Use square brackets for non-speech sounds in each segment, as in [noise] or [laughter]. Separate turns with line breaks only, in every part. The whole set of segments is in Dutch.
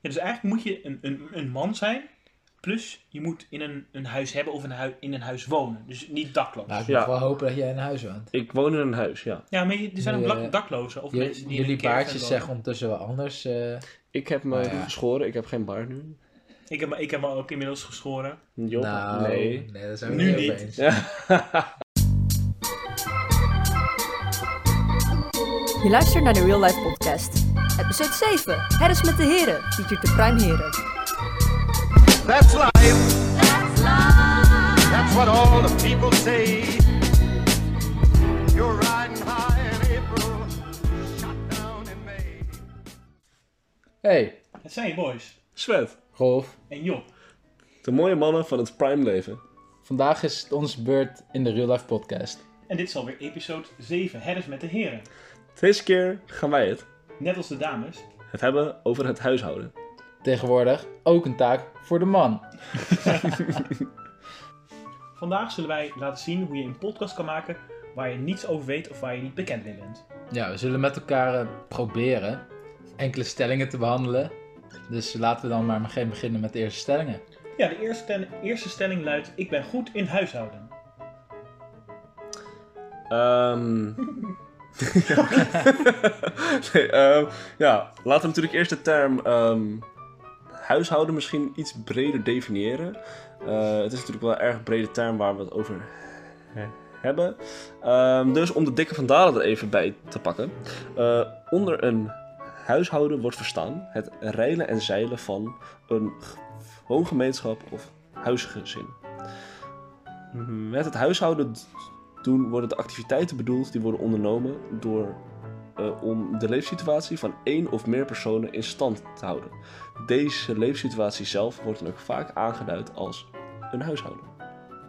Ja, dus eigenlijk moet je een, een, een man zijn. Plus je moet in een, een huis hebben of een hui- in een huis wonen. Dus niet dakloos.
Nou, ik
Ja.
mag wel hopen dat jij in huis woont.
Ik woon in een huis, ja.
ja, maar je- er zijn ook dak- daklozen. Of mensen die in
jullie
een caravan
baardjes
wonen.
zeggen ondertussen wel anders. eh.
Ik heb me
Nou ja.
geschoren, ik heb geen baard nu.
Ik heb, me- ik heb me ook inmiddels geschoren.
Job,
nou,
nee.
nee, daar zijn we
Nu
niet over
niet.
eens. [laughs]
Je luistert naar de Real Life Podcast. Episode 7. Het is met de heren. Featured de Prime Heren.
That's life. That's what all the people say. You're riding high in April, shot down in May.
Hey,
Het zijn je boys.
Svet.
Rolf.
En Job.
De mooie mannen van het prime leven.
Vandaag is het onze beurt in de Real Life Podcast.
En dit is alweer episode 7. Het is met de heren.
Deze keer gaan wij het,
Net als de dames.
het hebben over het huishouden.
Tegenwoordig ook een taak voor de man. [laughs]
Vandaag zullen wij laten zien hoe je een podcast kan maken waar je niets over weet of waar je niet bekend mee bent.
Ja, we zullen met elkaar eh, proberen enkele stellingen te behandelen. Dus laten we dan maar meteen beginnen met de eerste stellingen.
Ja, de eerste, stelling- eerste stelling luidt: Ik ben goed in huishouden.
Ehm [laughs] [laughs] nee, ehm, ja, laten we natuurlijk eerst de term ehm, huishouden misschien iets breder definiëren. Eh, het is natuurlijk wel een erg brede term waar we het over he- hebben. Ehm, dus om de dikke vandalen er even bij te pakken. Eh, onder een huishouden wordt verstaan het reilen en zeilen van een woongemeenschap of huisgezin. Met het huishouden doen worden de activiteiten bedoeld die worden ondernomen door, eh, om de leefsituatie van één of meer personen in stand te houden. Deze leefsituatie zelf wordt dan ook vaak aangeduid als een huishouden.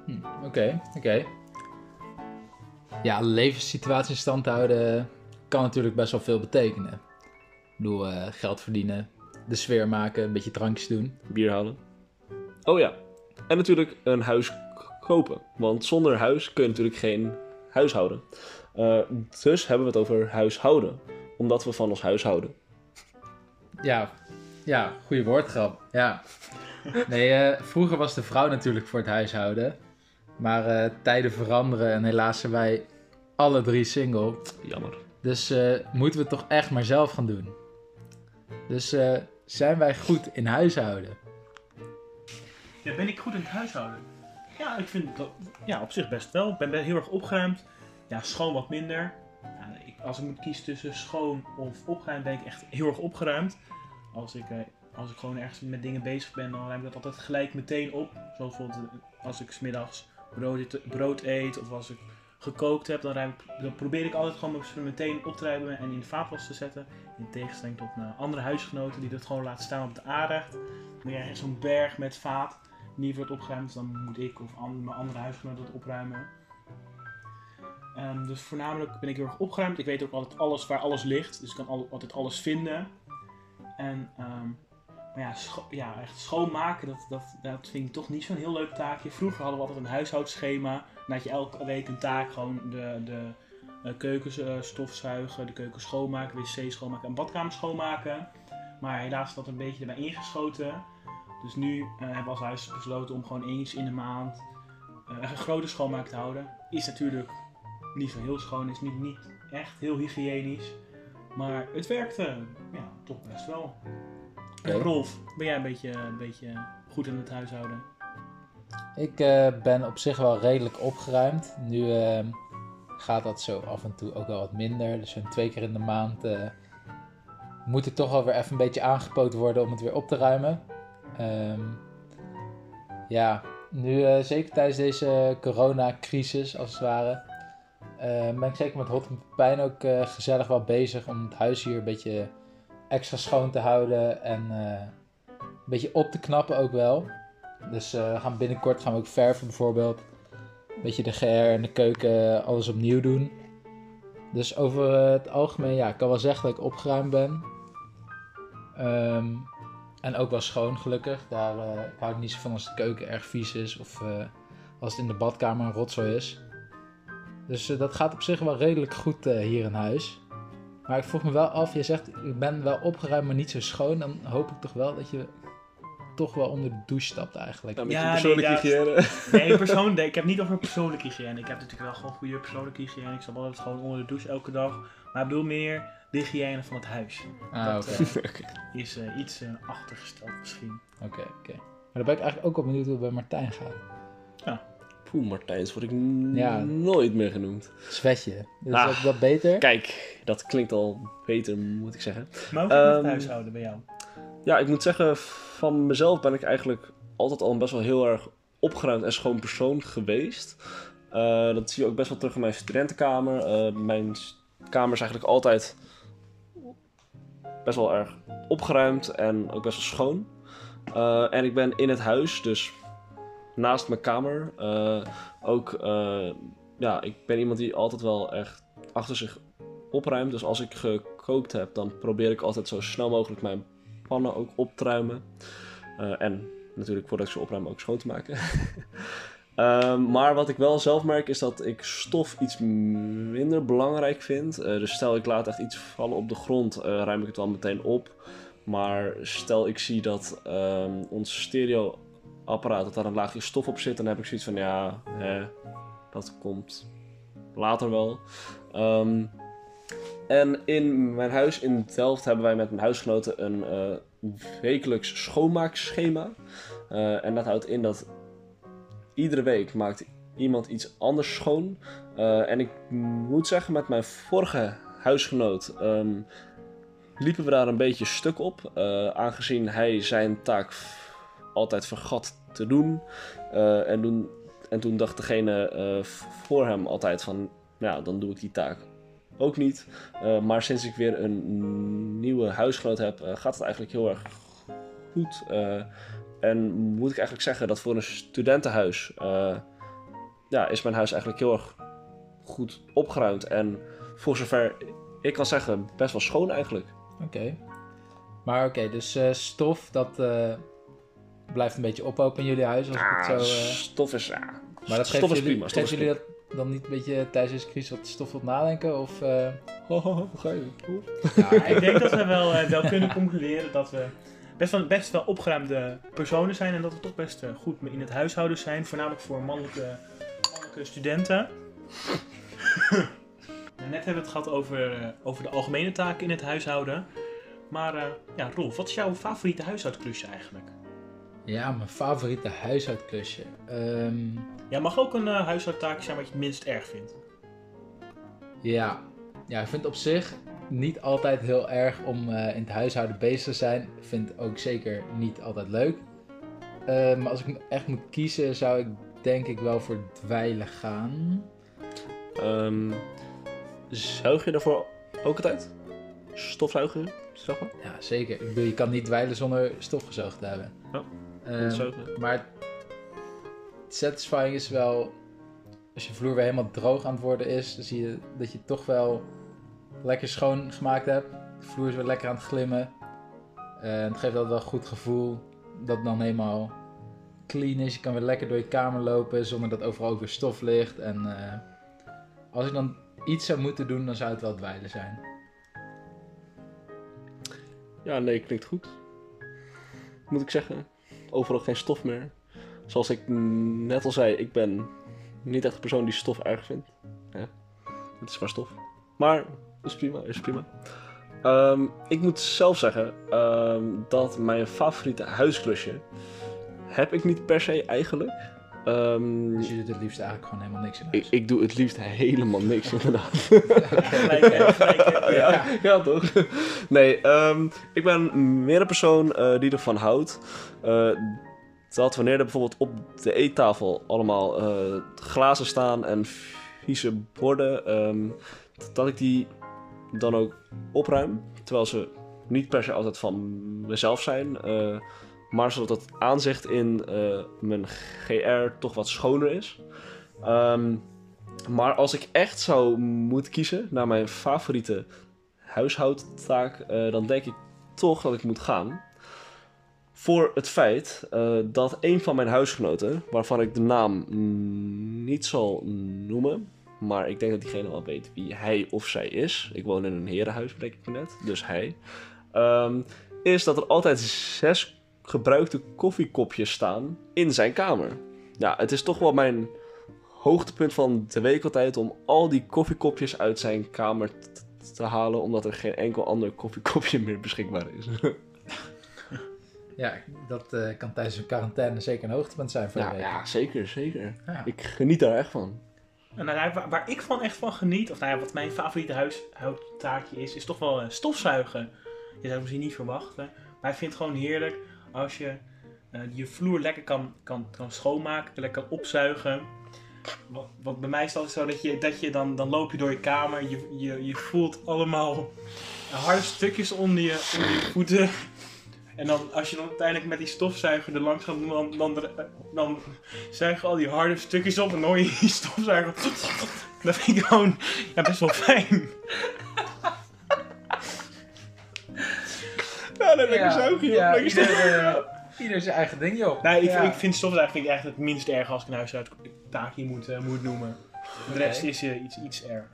Hm, Oké, oké. Ja, levenssituatie in stand houden kan natuurlijk best wel veel betekenen. Ik bedoel, eh, geld verdienen, de sfeer maken, een beetje drankjes doen.
Bier halen. Oh ja, en natuurlijk een huis kopen. Want zonder huis kun je natuurlijk geen huishouden. Eh dus hebben we het over huishouden. Omdat we van ons huis houden.
Ja, ja, goede woordgrap. Ja. Nee, eh, vroeger was de vrouw natuurlijk voor het huishouden. Maar eh, tijden veranderen en helaas zijn wij alle drie single.
Jammer.
Dus eh, moeten we het toch echt maar zelf gaan doen. Dus eh, zijn wij goed in huishouden?
Ja, ben ik goed in het huishouden? Ja, ik vind dat ja, op zich best wel. Ik ben be- heel erg opgeruimd. Ja, schoon wat minder. Ik, als ik moet kiezen tussen schoon of opgeruimd, ben ik echt heel erg opgeruimd. Als ik, eh, als ik gewoon ergens met dingen bezig ben, dan ruim ik dat altijd gelijk meteen op. Zoals bijvoorbeeld eh, als ik smiddags brood, brood eet of als ik gekookt heb, dan, ruim probeer ik altijd gewoon meteen op te ruimen en in de vaatwas te zetten. In tegenstelling tot andere huisgenoten die dat gewoon laten staan op het aanrecht. Dan krijg je zo'n berg met vaat niet wordt opgeruimd, dan moet ik of mijn andere huisgenoten dat opruimen. Ehm, dus voornamelijk ben ik heel erg opgeruimd. Ik weet ook altijd alles waar alles ligt, dus ik kan al- altijd alles vinden. En ehm, maar ja, ja, echt schoonmaken, dat, dat, dat vind ik toch niet zo'n heel leuk taakje. Vroeger hadden we altijd een huishoudschema. Dan had je elke week een taak, gewoon de, de eh, keukens eh, stofzuigen, de keuken schoonmaken, wc schoonmaken en badkamer schoonmaken. Maar helaas is dat een beetje erbij ingeschoten. Dus nu eh, hebben we als huis besloten om gewoon eens in de maand eh, een grote schoonmaak te houden. Is natuurlijk niet zo heel schoon, is niet, niet echt heel hygiënisch. Maar het werkte ja, toch best wel. Rolf, ben jij een beetje, een beetje goed in het huishouden?
Ik eh, ben op zich wel redelijk opgeruimd. Nu eh, gaat dat zo af en toe ook wel wat minder. Dus zo'n twee keer in de maand eh, moet ik toch wel weer even een beetje aangepoot worden om het weer op te ruimen. Ehm, ja, nu eh, zeker tijdens deze coronacrisis als het ware, eh, ben ik zeker met Hot en Pepijn ook eh, gezellig wel bezig om het huis hier een beetje extra schoon te houden en een beetje op te knappen ook wel. Dus gaan binnenkort gaan we ook verven bijvoorbeeld. Een beetje de GR en de keuken, alles opnieuw doen. Dus over het algemeen, ja, ik kan wel zeggen dat ik opgeruimd ben. Ehm, en ook wel schoon, gelukkig. Daar eh, hou ik niet zo van als de keuken erg vies is of eh, als het in de badkamer een rotzooi is. Dus eh, dat gaat op zich wel redelijk goed hier in huis. Maar ik vroeg me wel af, je zegt ik ben wel opgeruimd, maar niet zo schoon. Dan hoop ik toch wel dat je toch wel onder de douche stapt eigenlijk.
Ja, met
Ja,
je
nee,
persoonlijke
daar-
hygiëne.
Nee, [laughs] persoon, nee, ik heb niet over persoonlijke hygiëne. Ik heb natuurlijk wel gewoon goede persoonlijke hygiëne. Ik stap altijd gewoon onder de douche elke dag. Maar ik bedoel meer de hygiëne van het huis.
Ah,
eh, [laughs] is eh, iets eh, achtergesteld misschien.
Oké, oké. Maar dan ben ik eigenlijk ook wel benieuwd hoe het bij Martijn gaat.
Poeh, Martijns word ik
Ja.
nooit meer genoemd.
Zwetje.
Ah.
dat, dat beter?
Kijk, dat klinkt al beter, moet ik zeggen.
Maar hoe is het met
Ehm,
het huishouden bij jou?
Ja, ik moet zeggen, van mezelf ben ik eigenlijk altijd al best wel heel erg opgeruimd en schoon persoon geweest. Eh, dat zie je ook best wel terug in mijn studentenkamer. Eh, mijn kamer is eigenlijk altijd best wel erg opgeruimd en ook best wel schoon. Eh, en ik ben in het huis, dus naast mijn kamer, ook, ja, ik ben iemand die altijd wel echt achter zich opruimt. Dus als ik gekookt heb, dan probeer ik altijd zo snel mogelijk mijn pannen ook op te ruimen. Eh, en natuurlijk voordat ik ze opruim ook schoon te maken. [laughs] Ehm, maar wat ik wel zelf merk is dat ik stof iets minder belangrijk vind. Eh, dus stel ik laat echt iets vallen op de grond, eh, ruim ik het wel meteen op. Maar stel ik zie dat ehm, ons stereoapparaat, dat daar een laagje stof op zit, dan heb ik zoiets van ja, dat komt later wel. Ehm, en in mijn huis in Delft hebben wij met mijn huisgenoten een eh, wekelijks schoonmaakschema. Eh, en dat houdt in dat iedere week maakt iemand iets anders schoon. Eh, en ik moet zeggen, met mijn vorige huisgenoot ehm, liepen we daar een beetje stuk op. aangezien hij zijn taak altijd vergat te doen. En, toen, en toen dacht degene voor hem altijd van, ja, dan doe ik die taak ook niet. Eh, maar sinds ik weer een nieuwe huisgenoot heb, eh, gaat het eigenlijk heel erg goed. Eh, en moet ik eigenlijk zeggen dat voor een studentenhuis ja, is mijn huis eigenlijk heel erg goed opgeruimd. En voor zover ik kan zeggen, best wel schoon eigenlijk.
Oké. Maar oké, dus stof, dat blijft een beetje ophopen in jullie huis. Als het zo,
Ah,
eh,
stof is, ja,
maar dat
stof
geeft
is
jullie,
prima. Stof
geeft
is
jullie dat dan niet een beetje tijdens deze crisis wat stof op nadenken? Of, eh,
prima. ga je?
Ja, ik denk dat we wel, eh, wel kunnen concluderen dat we best wel, best wel opgeruimde personen zijn. En dat we toch best eh, goed in het huishouden zijn. Voornamelijk voor mannelijke, mannelijke studenten. [laughs] Net hebben we het gehad over, over de algemene taken in het huishouden. Maar eh, ja, Rolf, wat is jouw favoriete huishoudklusje eigenlijk?
ja, mijn favoriete huishoudklusje. Ehm,
Ja, mag ook een eh, huishoudtaak zijn wat je het minst erg vindt.
ja. ja, ik vind het op zich niet altijd heel erg om eh, in het huishouden bezig te zijn. Ik vind het ook zeker niet altijd leuk. Eh, maar als ik echt moet kiezen, zou ik denk ik wel voor dweilen gaan.
Ehm, zuig je daarvoor ook altijd? Stofzuigen, zeg maar?
Ja, zeker. Ik bedoel, je kan niet dweilen zonder stofgezoogd te hebben.
Ja,
Ehm,
zuigen.
maar satisfying is wel... Als je vloer weer helemaal droog aan het worden is... dan zie je dat je toch wel lekker schoon gemaakt hebt. De vloer is weer lekker aan het glimmen. En het geeft altijd wel een goed gevoel dat het dan helemaal clean is. Je kan weer lekker door je kamer lopen zonder dat overal ook weer stof ligt. En eh, als ik dan iets zou moeten doen, dan zou het wel dweilen zijn.
Ja, nee, klinkt goed. Moet ik zeggen. Overal geen stof meer. Zoals ik net al zei, ik ben niet echt een persoon die stof erg vindt. Ja, het is maar stof. Maar, is prima, is prima. Ehm, ik moet zelf zeggen ehm, dat mijn favoriete huisklusje heb ik niet per se eigenlijk. Ehm,
Dus je doet het liefst eigenlijk gewoon helemaal niks in
ik,
huis.
ik doe het liefst helemaal niks [laughs] inderdaad.
Hè.
ja, ja, toch? Nee, ehm, ik ben meer een persoon eh, die ervan houdt. eh, dat wanneer er bijvoorbeeld op de eettafel allemaal eh, glazen staan en vieze borden, ehm, dat ik die dan ook opruim. Terwijl ze niet per se altijd van mezelf zijn. eh, maar zodat het aanzicht in eh, mijn GR toch wat schoner is. Ehm, maar als ik echt zou moeten kiezen naar mijn favoriete huishoudtaak, dan denk ik toch dat ik moet gaan voor het feit eh, dat een van mijn huisgenoten, waarvan ik de naam niet zal noemen, maar ik denk dat diegene wel weet wie hij of zij is. Ik woon in een herenhuis, bedenk ik net, dus hij. Ehm, is dat er altijd zes gebruikte koffiekopjes staan in zijn kamer. Ja, het is toch wel mijn hoogtepunt van de week altijd om al die koffiekopjes uit zijn kamer te halen, omdat er geen enkel ander koffiekopje [laughs] meer beschikbaar is. [laughs]
Ja, dat eh, kan tijdens een quarantaine zeker een hoogtepunt zijn voor
ja,
de week.
ja, zeker, zeker.
Ja.
Ik geniet daar echt van.
En nou waar, waar ik van echt van geniet, of nou ja, wat mijn favoriete huishoudtaakje is, is toch wel eh, stofzuigen. Je zou het misschien niet verwachten, maar ik vind het gewoon heerlijk als je eh, je vloer lekker kan, kan, kan schoonmaken, lekker kan opzuigen. Wat, wat bij mij is het altijd zo dat je, dat je dan, dan loop je door je kamer, je, je, je voelt allemaal harde stukjes onder je, onder je voeten. En dan, als je dan uiteindelijk met die stofzuiger er langs gaat, dan, dan, dan zuigen al die harde stukjes op en hoor je die [laughs] stofzuiger. Dat vind ik gewoon ja, best wel fijn.
Ja, dan lekker
Ja,
zuigen, joh.
ja,
Lekker
ieder, ieder zijn eigen ding, joh.
Nee, ik,
Ja.
ik vind stofzuigen vind ik echt het minst erg als ik een huishoudtaakje moet, eh, moet noemen. De rest is eh, iets, iets erger.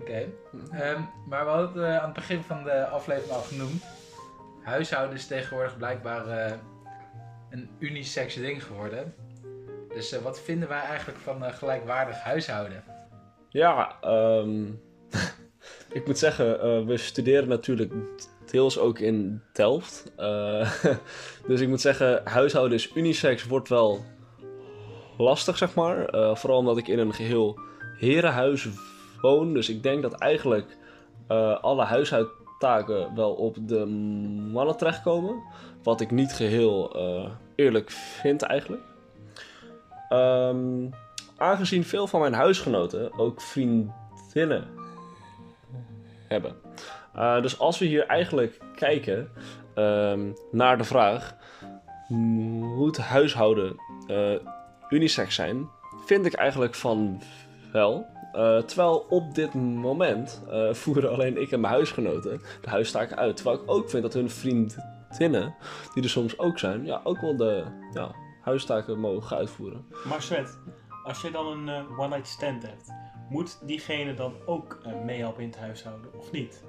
Oké. Ehm, maar we hadden het eh, aan het begin van de aflevering al genoemd. Huishouden is tegenwoordig blijkbaar eh, een unisex ding geworden. Dus eh, wat vinden wij eigenlijk van eh, gelijkwaardig huishouden?
Ja, ehm, [laughs] ik moet zeggen, we studeren natuurlijk deels ook in Delft. [laughs] Dus ik moet zeggen, huishouden is unisex wordt wel lastig, zeg maar. Vooral omdat ik in een geheel herenhuis woon. Dus ik denk dat eigenlijk alle huishoudtaken wel op de mannen terechtkomen. Wat ik niet geheel eh, eerlijk vind eigenlijk. Ehm, aangezien veel van mijn huisgenoten ook vriendinnen hebben. Uh, dus als we hier eigenlijk kijken um, naar de vraag: moet huishouden uh, unisex zijn? Vind ik eigenlijk van wel. Uh, terwijl op dit moment uh, [laughs] voeren alleen ik en mijn huisgenoten de huistaken uit. Terwijl ik ook vind dat hun vriendinnen, die er soms ook zijn, ja, ook wel de ja, huistaken mogen uitvoeren.
Maar Svet, als je dan een uh, one-night stand hebt, moet diegene dan ook uh, meehelpen in het huishouden, of niet?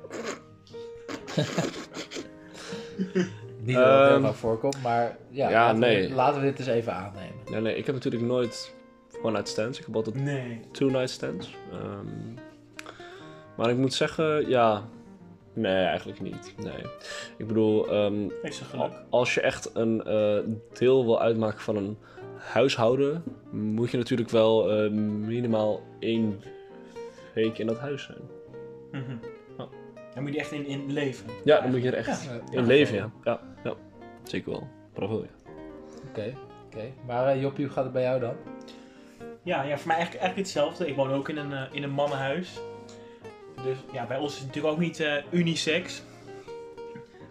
[laughs]
niet dat het vaak voorkomt, maar ja,
ja
laten,
nee.
we, laten we dit eens even aannemen.
Ja, nee, ik heb natuurlijk nooit one-night stands. Ik heb altijd
nee.
two-night stands. Um, maar ik moet zeggen, ja... Nee, eigenlijk niet. Nee. Ik bedoel, um, als je echt een uh, deel wil uitmaken van een huishouden, moet je natuurlijk wel uh, minimaal één week in dat huis zijn.
Mm -hmm. Dan moet je echt in, in leven.
Ja, dan moet je er echt ja, in ja, leven, ja. ja. Ja, zeker wel. Bravo, ja.
Oké, okay, oké. Okay. Maar uh, Joppie, hoe gaat het bij jou dan?
Ja, ja voor mij eigenlijk, eigenlijk hetzelfde. Ik woon ook in een, uh, in een mannenhuis. Dus ja, bij ons is het natuurlijk ook niet uh, unisex.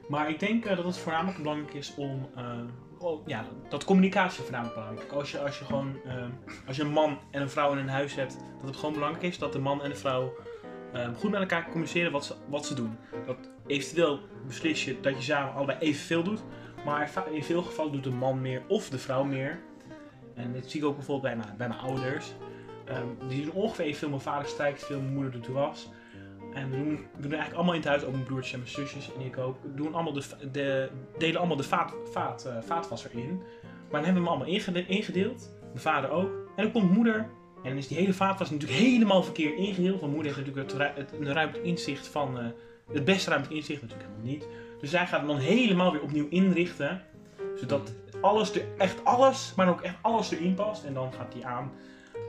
Maar ik denk uh, dat het voornamelijk belangrijk is om. Oh, ja, dat communicatie voornamelijk belangrijk. Als je, als, je gewoon, als je een man en een vrouw in een huis hebt, dat het gewoon belangrijk is dat de man en de vrouw goed met elkaar communiceren wat ze, wat ze doen. Dat eventueel beslis je dat je samen allebei evenveel doet. Maar in veel gevallen doet de man meer of de vrouw meer. En dit zie ik ook bijvoorbeeld bij mijn, bij mijn ouders. Um, die doen ongeveer evenveel. Mijn vader strijkt veel, mijn moeder doet was. En we doen, doen eigenlijk allemaal in het huis, ook mijn broertjes en mijn zusjes en ik ook. Doen allemaal de, de, delen allemaal de vaat, vaat, uh, vaatwasser in. Maar dan hebben we hem allemaal ingede ingedeeld. Mijn vader ook. En dan komt moeder. En dan is die hele vaatwasser natuurlijk helemaal verkeerd ingedeeld. Want moeder heeft natuurlijk het, ruimtelijk inzicht van... Uh, het beste ruimtelijk inzicht natuurlijk helemaal niet. Dus zij gaat hem dan helemaal weer opnieuw inrichten. Zodat alles, er, echt alles, maar ook echt alles erin past. En dan gaat die aan.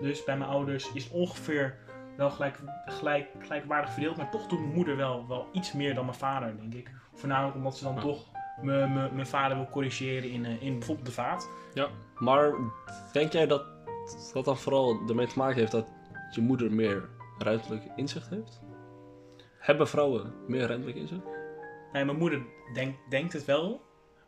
Dus bij mijn ouders is ongeveer wel gelijk, gelijk, gelijkwaardig verdeeld. Maar toch doet mijn moeder wel, wel iets meer dan mijn vader, denk ik. Voornamelijk omdat ze dan ja. toch mijn vader wil corrigeren in, uh, in bijvoorbeeld de vaat.
Ja, maar denk jij dat dat dan vooral ermee te maken heeft dat je moeder meer ruimtelijk inzicht heeft? Hebben vrouwen meer ruimtelijk inzicht?
Nee, mijn moeder denk, denkt het wel.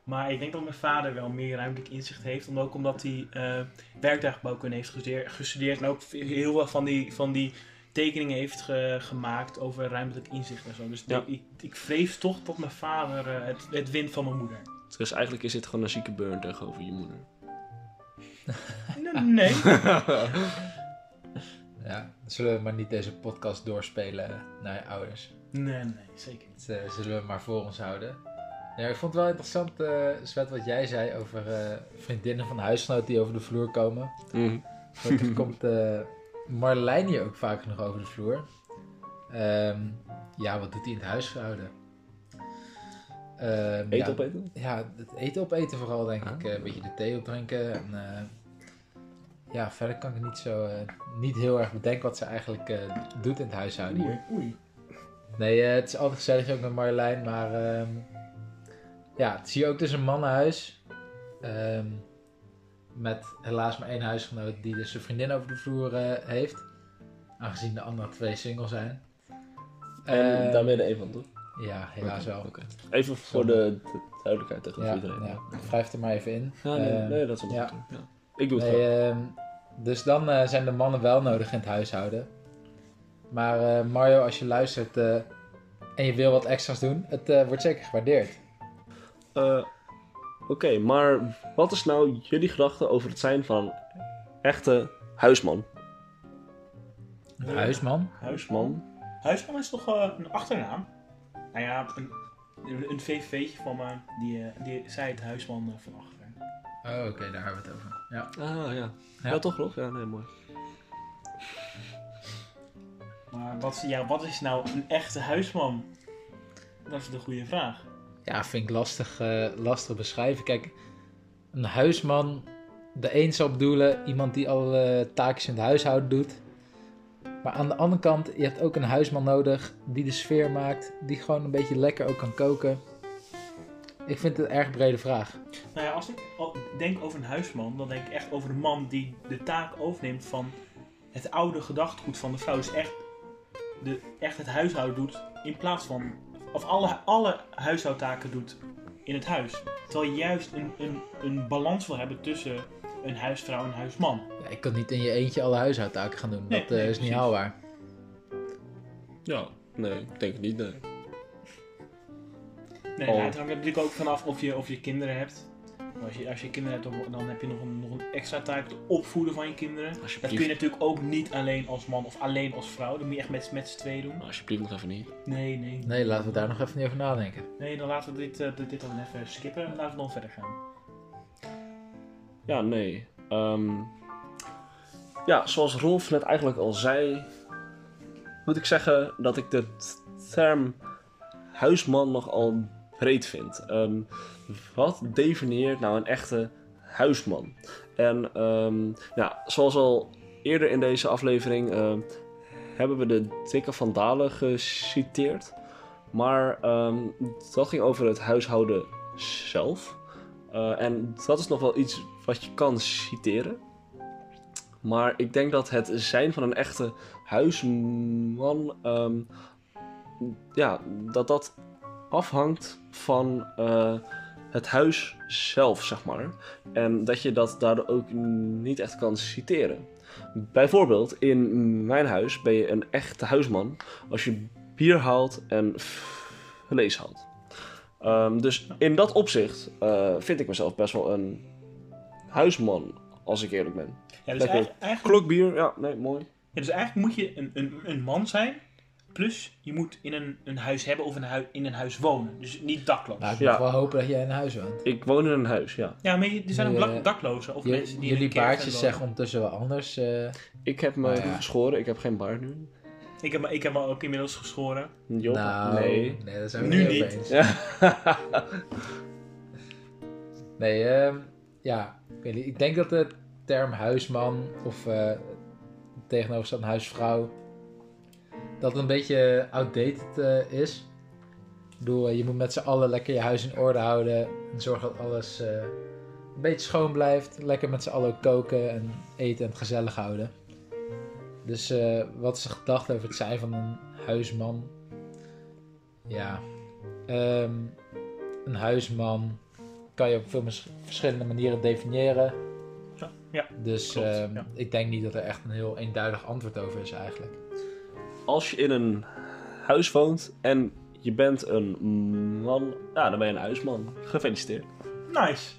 Maar ik denk dat mijn vader wel meer ruimtelijk inzicht heeft. Omdat, ook omdat hij uh, werktuigbouwkunde heeft gestudeerd, gestudeerd. En ook heel veel van die, van die tekeningen heeft ge, gemaakt over ruimtelijk inzicht en zo. Dus ja. ik, ik, vrees toch dat mijn vader uh, het, het wint van mijn moeder.
Dus eigenlijk is dit gewoon een zieke burn tegenover je moeder. [laughs]
nee. [laughs]
Ja, zullen we maar niet deze podcast doorspelen naar je ouders.
Nee, nee, zeker niet.
Dat eh, zullen we maar voor ons houden. Ja, ik vond het wel interessant, eh Svet, wat jij zei over eh, vriendinnen van huisgenoten die over de vloer komen. Gelukkig komt eh Marlijn hier ook vaak nog over de vloer. Ehm, ja, wat doet hij in het huishouden? Ehm,
Eten
ja,
opeten?
Ja, het eten opeten vooral, denk
Ah.
ik. Een beetje de thee opdrinken. En, ja, verder kan ik niet zo niet heel erg bedenken wat ze eigenlijk doet in het huishouden hier.
Oei, oei.
Nee, het is altijd gezellig ook met Marjolein, maar ehm, ja, het is hier ook dus een mannenhuis. Ehm, met helaas maar één huisgenoot die dus zijn vriendin over de vloer eh, heeft. Aangezien de andere twee single zijn.
En daar ben je er één van, toch?
Ja, helaas wel.
Even voor de, de duidelijkheid tegen
Ja,
iedereen.
ja, wrijf er maar even in.
Ja, nee,
Ehm,
nee, dat is wel
ja.
Ja. Ik doe het
Nee, ehm, dus dan eh, zijn de mannen wel nodig in het huishouden. Maar eh, Mario, als je luistert eh, en je wil wat extra's doen, het eh, wordt zeker gewaardeerd.
Eh, Oké, maar wat is nou jullie gedachte over het zijn van een echte huisman?
Een huisman?
Huisman. Huisman is toch eh, een achternaam? Nou ja, een, een VVV'tje van me, die, eh, die zei het huisman van achter.
Oh, oké, daar hebben we het over. Ja.
Ah, ja.
Ja.
Ja, toch, Rolf? Ja, nee, mooi.
Maar wat, is- ja, wat is nou een echte huisman? Dat is de goede vraag.
Ja, vind ik lastig, eh, lastig te beschrijven. Kijk, een huisman, de een zal bedoelen iemand die alle taakjes in het huishouden doet. Maar aan de andere kant, je hebt ook een huisman nodig die de sfeer maakt, die gewoon een beetje lekker ook kan koken. Ik vind het een erg brede vraag.
Nou ja, als ik denk over een huisman, dan denk ik echt over de man die de taak overneemt van het oude gedachtegoed van de vrouw. Dus echt, de, echt het huishouden doet in plaats van, of alle, alle huishoudtaken doet in het huis. Terwijl je juist een, een, een balans wil hebben tussen een huisvrouw en een huisman.
Ja, ik kan niet in je eentje alle huishoudtaken gaan doen.
Nee,
dat eh,
nee,
is niet haalbaar.
Ja, nee, ik denk het niet, nee.
Nee,
Oh.
het hangt er natuurlijk ook vanaf of je, of je kinderen hebt. Maar Als je, als je kinderen hebt, dan, dan heb je nog een, nog een extra taak, het opvoeden van je kinderen. Dat kun je natuurlijk ook niet alleen als man of alleen als vrouw. Dat moet je echt met, met z'n tweeën doen.
Alsjeblieft nog even niet.
Nee, nee.
Nee, laten we daar nog even niet over nadenken.
Nee, dan laten we dit, eh, dit, dit dan even skippen en laten we dan verder gaan.
Ja, nee. Ehm, ja, zoals Rolf net eigenlijk al zei, moet ik zeggen dat ik de term huisman nogal breed vind. Ehm, wat definieert nou een echte huisman? En ja, zoals al eerder in deze aflevering ehm, hebben we de dikke van Dalen geciteerd. Maar dat ging over het huishouden zelf. Uh, en dat is nog wel iets wat je kan citeren. Maar ik denk dat het zijn van een echte huisman, ja, dat dat afhangt van eh, het huis zelf, zeg maar. En dat je dat daardoor ook niet echt kan citeren. Bijvoorbeeld, in mijn huis ben je een echte huisman als je bier haalt en vlees haalt. Ehm, dus in dat opzicht eh, vind ik mezelf best wel een huisman, als ik eerlijk ben.
Ja, dus, eigenlijk, eigenlijk,
Klokbier, ja, nee, mooi.
ja, dus eigenlijk moet je een, een, een man zijn. Plus je moet in een, een huis hebben of een hui- in een huis wonen. Dus niet dakloos.
Nou, ik
Ja.
mag wel hopen dat jij in huis woont.
Ik woon in een huis, ja.
Ja, maar je- er zijn ook
Nu,
dak-
eh,
daklozen. Of mensen die in
jullie
een caravan
baardjes
wonen.
zeggen ondertussen wel anders. eh.
Ik heb me
ja.
geschoren, ik heb geen baard nu.
Ik heb, me- ik heb me ook inmiddels geschoren.
Job,
nou,
nee.
daar zijn we
Nu
niet over eens.
Ja. [laughs]
Nee, ehm, ja, ik weet niet. Ik denk dat de term huisman of eh tegenovergestelde huisvrouw, dat het een beetje outdated eh, is. Ik bedoel, eh, je moet met z'n allen lekker je huis in orde houden en zorgen dat alles eh, een beetje schoon blijft. Lekker met z'n allen koken en eten en het gezellig houden. Dus wat is de gedachte over het zijn van een huisman? Ja, ehm, een huisman kan je op veel verschillende manieren definiëren.
Ja, ja,
Dus
klopt,
ehm,
ja.
ik denk niet dat er echt een heel eenduidig antwoord over is eigenlijk.
Als je in een huis woont en je bent een man, ja, dan ben je een huisman. Gefeliciteerd.
Nice.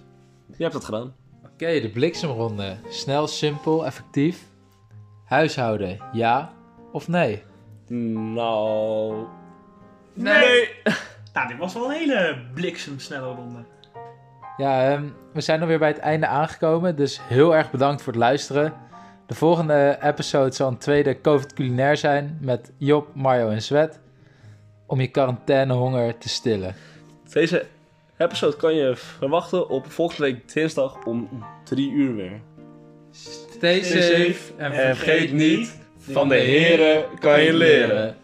Je hebt het gedaan.
Oké, de bliksemronde. Snel, simpel, effectief. Huishouden, ja of nee?
Nou...
Nee. [laughs] Nou, dit was wel een hele bliksemsnelle ronde.
Ja, ehm, we zijn alweer bij het einde aangekomen, dus heel erg bedankt voor het luisteren. De volgende episode zal een tweede COVID culinair zijn met Job, Mario en Zwet. Om je quarantainehonger te stillen.
Deze episode kan je verwachten op volgende week dinsdag om 3 uur weer.
Stay
safe
en
En vergeet niet, van de heren kan je leren.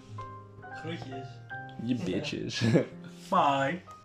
Groetjes.
Je bitches.
Bye.